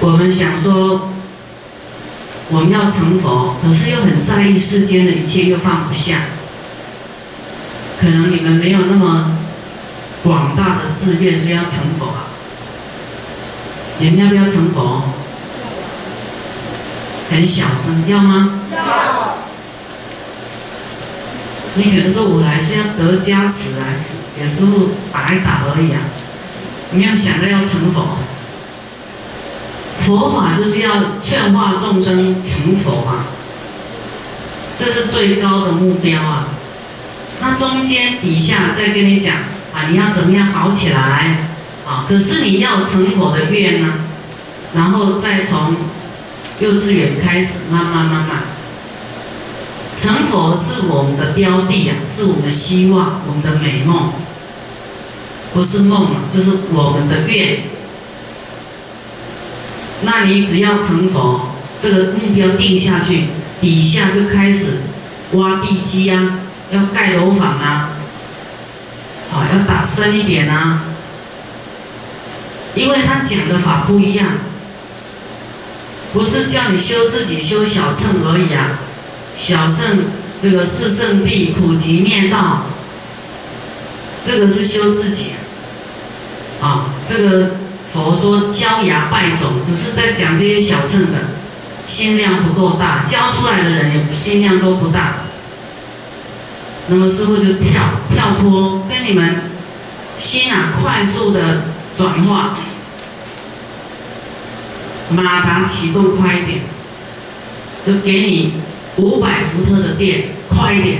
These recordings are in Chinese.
我们想说，我们要成佛，可是又很在意世间的一切，又放不下。可能你们没有那么广大的志愿，是要成佛啊。你们要不要成佛？很小声，要吗？要。你可能说我来是要得加持啊，是给师傅打一打而已啊，没有想到要成佛。佛法就是要劝化众生成佛啊，这是最高的目标啊。那中间底下再跟你讲啊，你要怎么样好起来啊？可是你要成佛的愿呢，然后再从幼稚园开始，慢慢慢慢成佛是我们的标的啊，是我们的希望，我们的美梦，不是梦啊，就是我们的愿。那你只要成佛，这个目标定下去，底下就开始挖地基啊，要盖楼房啊，啊，要打深一点啊，因为他讲的法不一样，不是叫你修自己修小乘而已啊，小乘这个四圣地普及念道，这个是修自己啊，这个。佛说教芽败种，只是在讲这些小乘的，心量不够大，教出来的人也心量都不大。那么师傅就跳跳脱，跟你们心啊快速的转化，马达启动快一点，就给你五百伏特的电，快一点。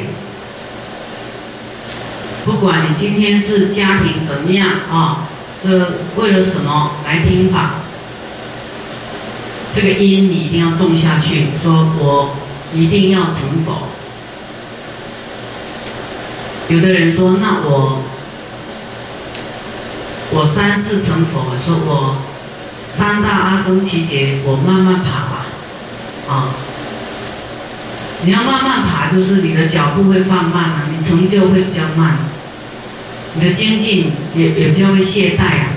不管你今天是家庭怎么样啊。呃，为了什么来听法？这个因你一定要种下去。说我一定要成佛。有的人说，那我我三世成佛，说我三大阿僧祇劫，我慢慢爬吧。啊，你要慢慢爬，就是你的脚步会放慢啊，你成就会比较慢。你的精进也也比较会懈怠啊！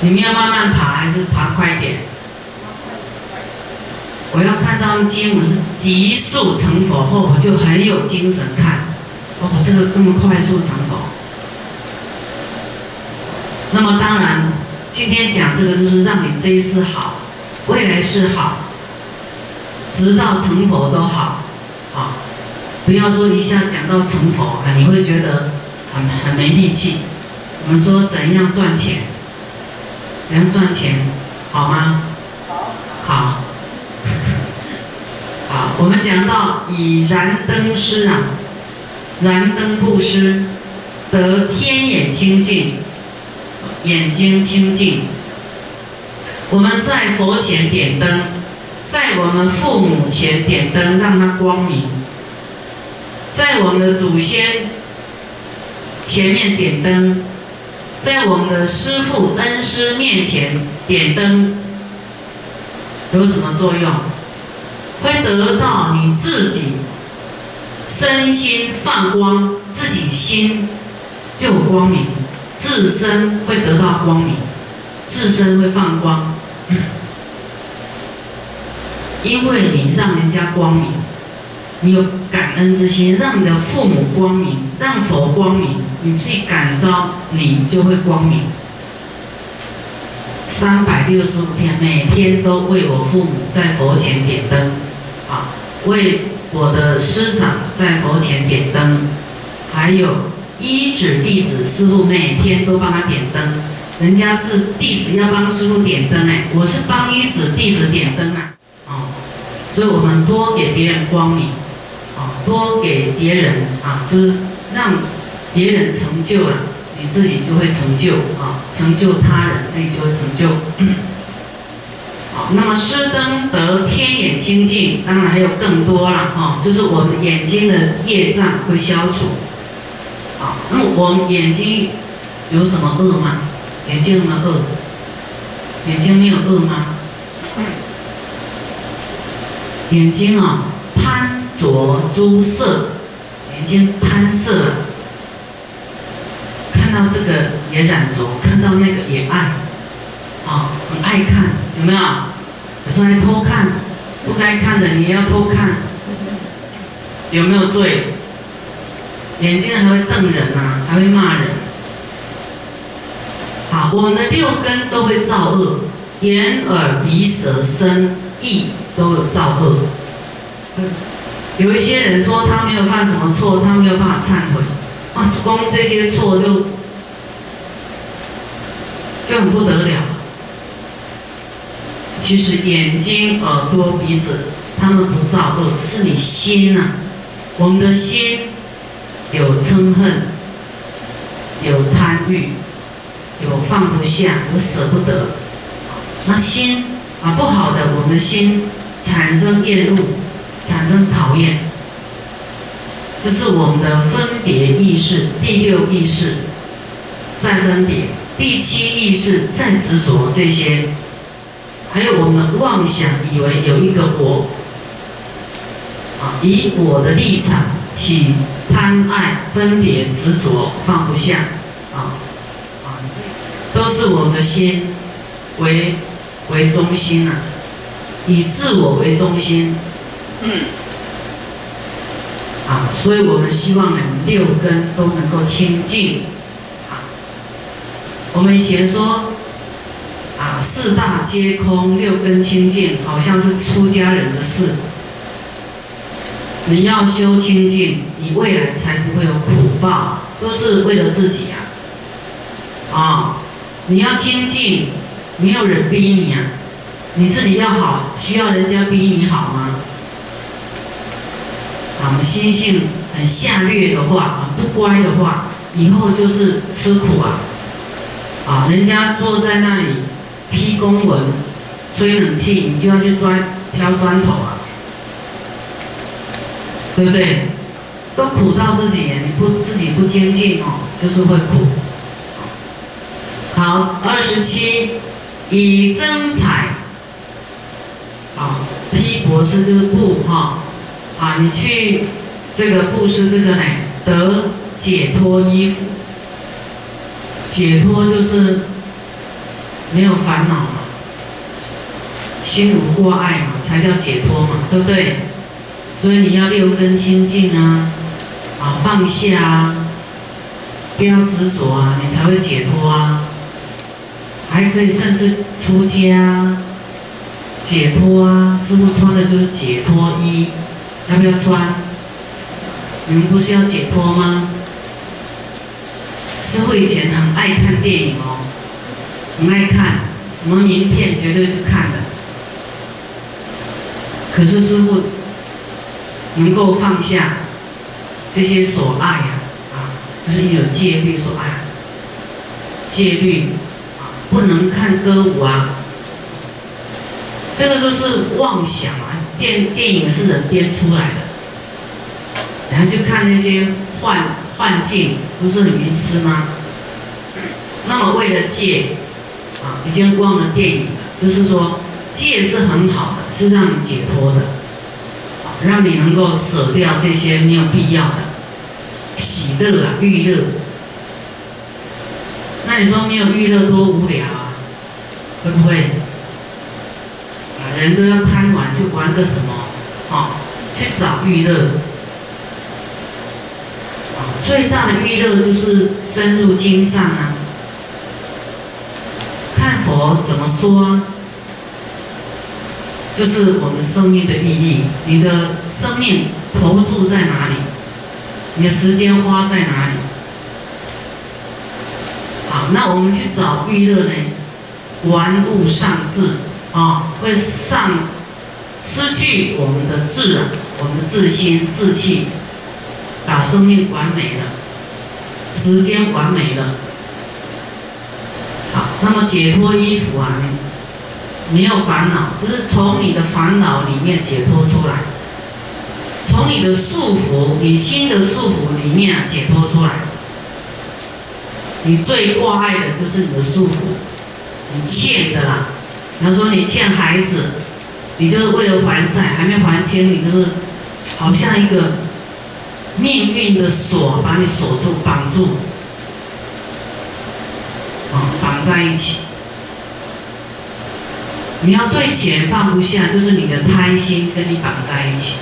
你们要慢慢爬还是爬快一点？我要看到经文是急速成佛后，我就很有精神看。哦，这个这么快速成佛。那么当然，今天讲这个就是让你这一世好，未来是好，直到成佛都好，不要说一下讲到成佛啊，你会觉得很很没力气。我们说怎样赚钱？怎样赚钱？好吗？好。好。我们讲到以燃灯师啊，燃灯布施，得天眼清净，眼睛清净。我们在佛前点灯，在我们父母前点灯，让它光明。在我们的祖先前面点灯，在我们的师父恩师面前点灯，有什么作用？会得到你自己身心放光，自己心就光明，自身会得到光明，自身会放光，因为你让人家光明。你有感恩之心，让你的父母光明，让佛光明，你自己感召，你就会光明。三百六十五天，每天都为我父母在佛前点灯，啊，为我的师长在佛前点灯，还有一指弟子师傅每天都帮他点灯。人家是弟子要帮师傅点灯，哎，我是帮一指弟子点灯啊，哦，所以我们多给别人光明。多给别人啊，就是让别人成就了，你自己就会成就啊，成就他人，自己就会成就。好，那么施灯得天眼清净，当然还有更多了哈，就是我们眼睛的业障会消除。好，那么我们眼睛有什么恶吗？眼睛有没有恶？眼睛没有恶吗？眼睛啊，着诸色，眼睛贪色，看到这个也染着，看到那个也爱，啊，很爱看，有没有？有时候还偷看，不该看的你也要偷看，有没有罪？眼睛还会瞪人呐，还会骂人。好，我们的六根都会造恶，眼、耳、鼻、舌、身、意都有造恶。有一些人说他没有犯什么错，他没有办法忏悔，啊，光这些错就就很不得了。其实眼睛、耳朵、鼻子，他们不造恶，是你心呐。我们的心有嗔恨，有贪欲，有放不下，有舍不得。那心啊不好的，我们心产生厌恶。产生讨厌，就是我们的分别意识，第六意识再分别，第七意识再执着这些，还有我们的妄想，以为有一个我，啊，以我的立场起贪爱、分别、执着、放不下，啊，啊，都是我们的心为为中心啊，以自我为中心。嗯，啊，所以我们希望呢，六根都能够清净。啊，我们以前说，啊，四大皆空，六根清净，好像是出家人的事。你要修清净，你未来才不会有苦报，都是为了自己啊。啊，你要清净，没有人逼你啊，你自己要好，需要人家逼你好吗？心性很下劣的话啊，不乖的话，以后就是吃苦啊！啊，人家坐在那里批公文、吹冷气，你就要去钻挑砖头啊，对不对？都苦到自己，你不自己不精进哦，就是会苦。好，二十七，以增彩。好，批博士就是布哈。啊，你去这个布施这个呢，得解脱衣服。解脱就是没有烦恼嘛，心无挂碍嘛，才叫解脱嘛，对不对？所以你要六根清净啊，啊放下啊，不要执着啊，你才会解脱啊。还可以甚至出家啊解脱啊，师傅穿的就是解脱衣。要不要穿？你们不是要解脱吗？师傅以前很爱看电影哦，很爱看，什么名片绝对去看的。可是师傅能够放下这些所爱呀，啊，就是有戒律所爱，戒律啊，不能看歌舞啊，这个就是妄想。电电影是人编出来的，然后就看那些幻幻境，不是鱼吃吗？那么为了戒，啊，已经忘了电影了。就是说，戒是很好的，是让你解脱的，让你能够舍掉这些没有必要的喜乐啊、欲乐。那你说没有欲乐多无聊啊？会不会？人都要贪玩，去玩个什么？啊，去找娱乐。啊，最大的娱乐就是深入经藏啊，看佛怎么说，就是我们生命的意义。你的生命投注在哪里？你的时间花在哪里？好，那我们去找娱乐呢？玩物丧志。啊，会上失去我们的自然，我们的自心、自气，把生命完美了，时间完美了。好，那么解脱衣服啊，你没有烦恼，就是从你的烦恼里面解脱出来，从你的束缚、你心的束缚里面解脱出来。你最挂碍的就是你的束缚，你欠的啦。比方说你欠孩子，你就是为了还债，还没还清，你就是好像一个命运的锁，把你锁住、绑住，啊，绑在一起。你要对钱放不下，就是你的贪心跟你绑在一起；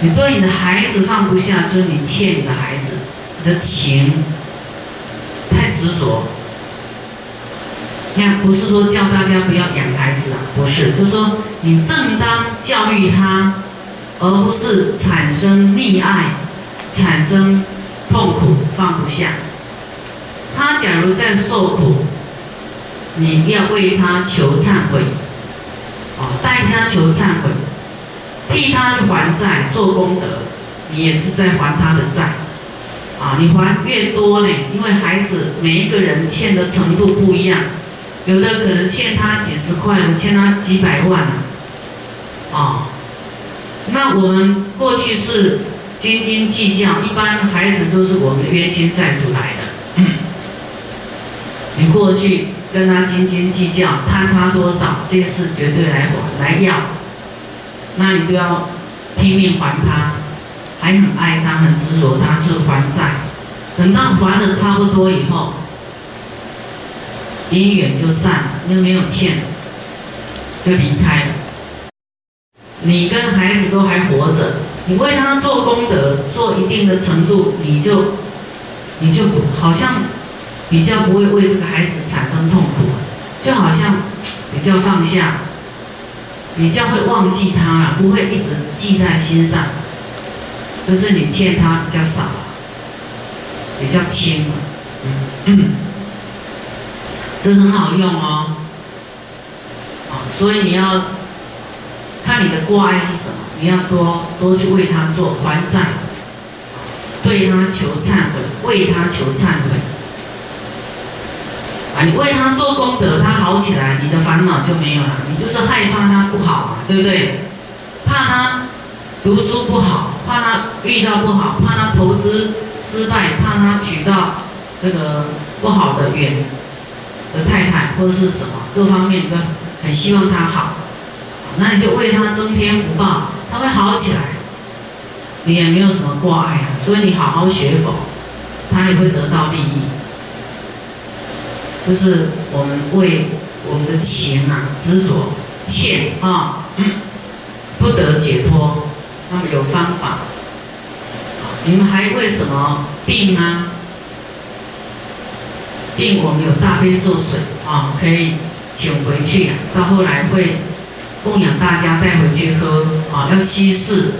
你对你的孩子放不下，就是你欠你的孩子，你的情太执着。那不是说叫大家不要养孩子啊，不是，就是说你正当教育他，而不是产生溺爱，产生痛苦放不下。他假如在受苦，你要为他求忏悔，啊，代他求忏悔，替他去还债做功德，你也是在还他的债，啊，你还越多呢，因为孩子每一个人欠的程度不一样。有的可能欠他几十块，我欠他几百万呢，啊，那我们过去是斤斤计较，一般孩子都是我们的冤亲债主来的。你过去跟他斤斤计较，贪他多少，这事绝对来还来要，那你都要拼命还他，还很爱他，很执着他，就是还债。等到还的差不多以后。姻缘就散了，因为没有欠，就离开了。你跟孩子都还活着，你为他做功德，做一定的程度，你就，你就好像比较不会为这个孩子产生痛苦，就好像比较放下，比较会忘记他了，不会一直记在心上。就是你欠他比较少，比较轻嗯。这很好用哦，啊，所以你要看你的挂碍是什么，你要多多去为他做还债，对他求忏悔，为他求忏悔，啊，你为他做功德，他好起来，你的烦恼就没有了。你就是害怕他不好嘛，对不对？怕他读书不好，怕他遇到不好，怕他投资失败，怕他娶到这个不好的缘。的太太或是什么各方面都很希望他好，那你就为他增添福报，他会好起来，你也没有什么挂碍啊。所以你好好学佛，他也会得到利益。就是我们为我们的情啊执着欠啊，不得解脱，那么有方法。你们还为什么病啊？并我们有大悲咒水啊，可以请回去，到后来会供养大家带回去喝啊，要稀释，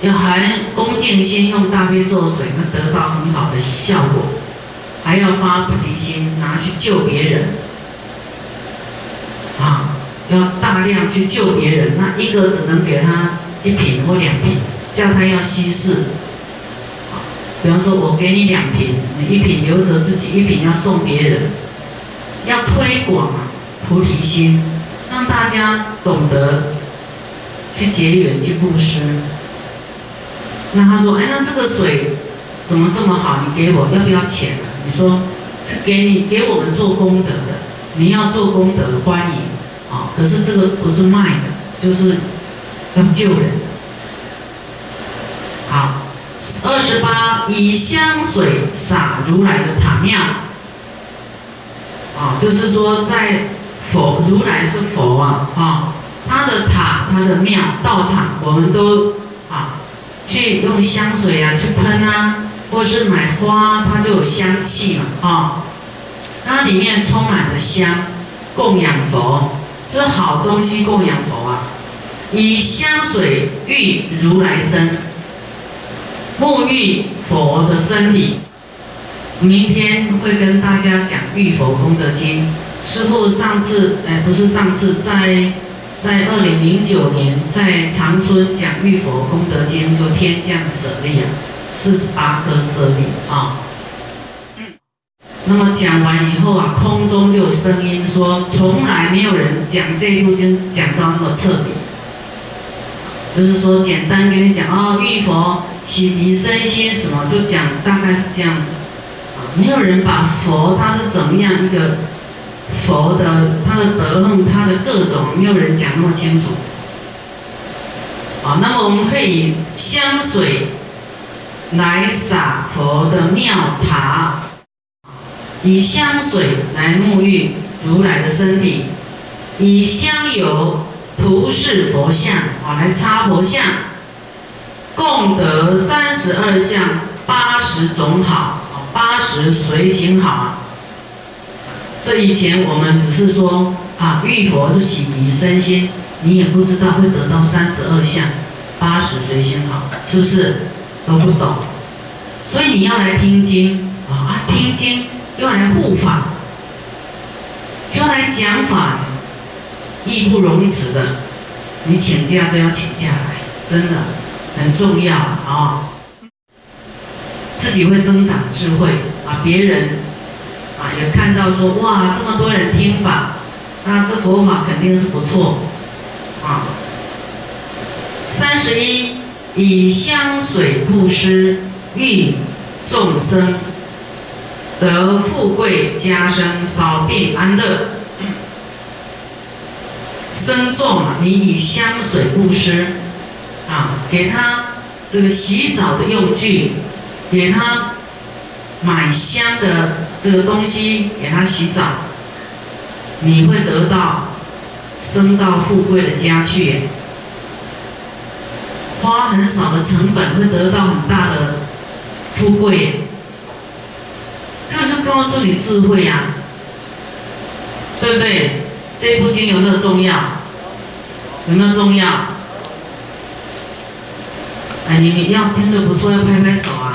要含恭敬心用大悲咒水，能得到很好的效果，还要发菩提心拿去救别人啊，要大量去救别人，那一个只能给他一瓶或两瓶，叫他要稀释。比方说，我给你两瓶，你一瓶留着自己，一瓶要送别人，要推广菩提心，让大家懂得去结缘、去布施。那他说：“哎，那这个水怎么这么好？你给我要不要钱？”你说：“是给你给我们做功德的，你要做功德，欢迎啊！可是这个不是卖的，就是要救人。”二十八，以香水洒如来的塔庙，啊，就是说在佛如来是佛啊，啊，他的塔、他的庙、道场，我们都啊去用香水啊去喷啊，或是买花，它就有香气嘛，啊，那里面充满了香，供养佛，就是好东西供养佛啊，以香水浴如来身。沐浴佛的身体，明天会跟大家讲《浴佛功德经》。师傅上次，哎，不是上次，在在二零零九年在长春讲《浴佛功德经》，就天降舍利啊，四十八颗舍利啊。嗯。那么讲完以后啊，空中就有声音说，从来没有人讲这部经讲到那么彻底。就是说，简单跟你讲啊，玉佛。洗涤身心什么，就讲大概是这样子，啊，没有人把佛他是怎么样一个佛的他的德行，他的各种，没有人讲那么清楚，啊，那么我们可以香水来洒佛的庙塔，以香水来沐浴如来的身体，以香油涂饰佛像啊，来擦佛像，共得三十二相八十种好，八十随行好啊。这以前我们只是说啊，玉佛就洗涤身心，你也不知道会得到三十二相八十随行好，是不是都不懂？所以你要来听经啊，听经又来护法，就要来讲法。义不容辞的，你请假都要请假来，真的很重要啊！自己会增长智慧啊，别人啊也看到说哇，这么多人听法，那这佛法肯定是不错啊。三十一，以香水布施，欲众生得富贵加生，少病安乐。身重啊，你以香水布施，啊，给他这个洗澡的用具，给他买香的这个东西，给他洗澡，你会得到升到富贵的家去，花很少的成本会得到很大的富贵，这是告诉你智慧呀，对不对？这部经有没有重要？有没有重要？哎，你们要听的不错，要拍拍手啊！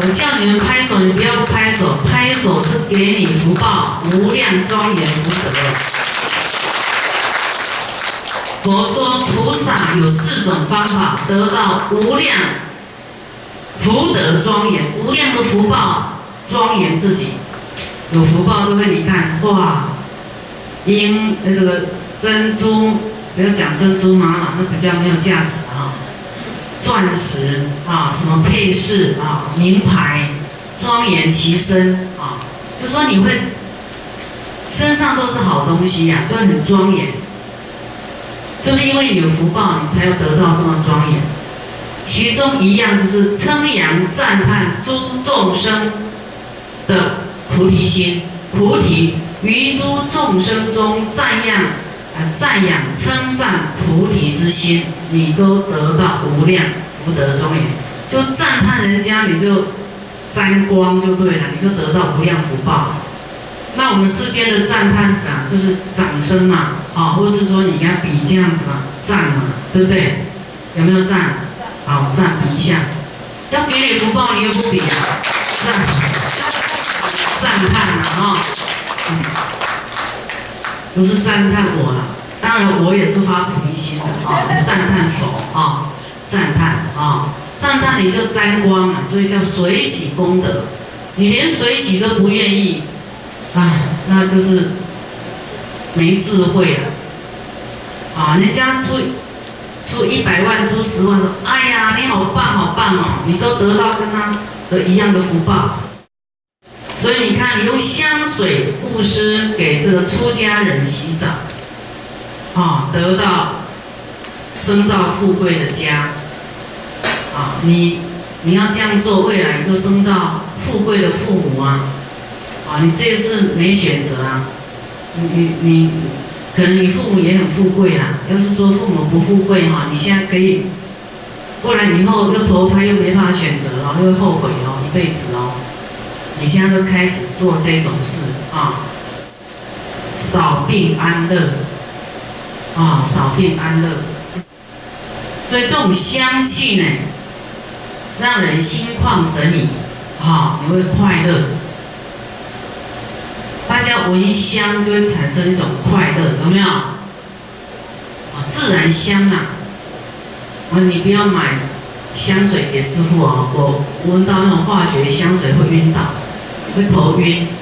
我叫你们拍手，你不要拍手，拍手是给你福报，无量庄严福德。佛说菩萨有四种方法得到无量福德庄严，无量的福报。庄严自己，有福报都会你看哇，因那个珍珠，不要讲珍珠玛瑙，那比较没有价值啊。钻石啊，什么配饰啊，名牌，庄严其身啊，就说你会身上都是好东西呀，就很庄严。就是因为你有福报，你才要得到这么庄严。其中一样就是称扬赞叹诸众生。的菩提心，菩提于诸众生中赞扬啊，赞扬称赞菩提之心，你都得到无量福德庄严。就赞叹人家，你就沾光就对了，你就得到无量福报。那我们世间的赞叹是啊，就是掌声嘛，啊，或是说你跟他比这样子嘛，赞嘛，对不对？有没有赞？好，赞比一下。要给你福报，你又不比啊？赞。赞叹了哈，嗯，不是赞叹我了，当然我也是发菩提心的啊，赞叹佛。啊，赞叹啊，赞叹你就沾光了，所以叫水洗功德，你连水洗都不愿意，哎，那就是没智慧了，啊，人家出出一百万出十万说，哎呀，你好棒好棒哦，你都得到跟他的一样的福报。所以你看，你用香水布施给这个出家人洗澡，啊，得到升到富贵的家，啊，你你要这样做，未来你就升到富贵的父母啊，啊，你这是没选择啊，你你你，可能你父母也很富贵啦。要是说父母不富贵哈，你现在可以，不然以后又投胎又没办法选择了，又后悔哦，一辈子哦。你现在都开始做这种事啊，少病安乐啊，少病安乐。所以这种香气呢，让人心旷神怡啊，你会快乐。大家闻香就会产生一种快乐，有没有？啊，自然香啊！啊，你不要买香水给师傅哦，我闻到那种化学香水会晕倒。会头晕。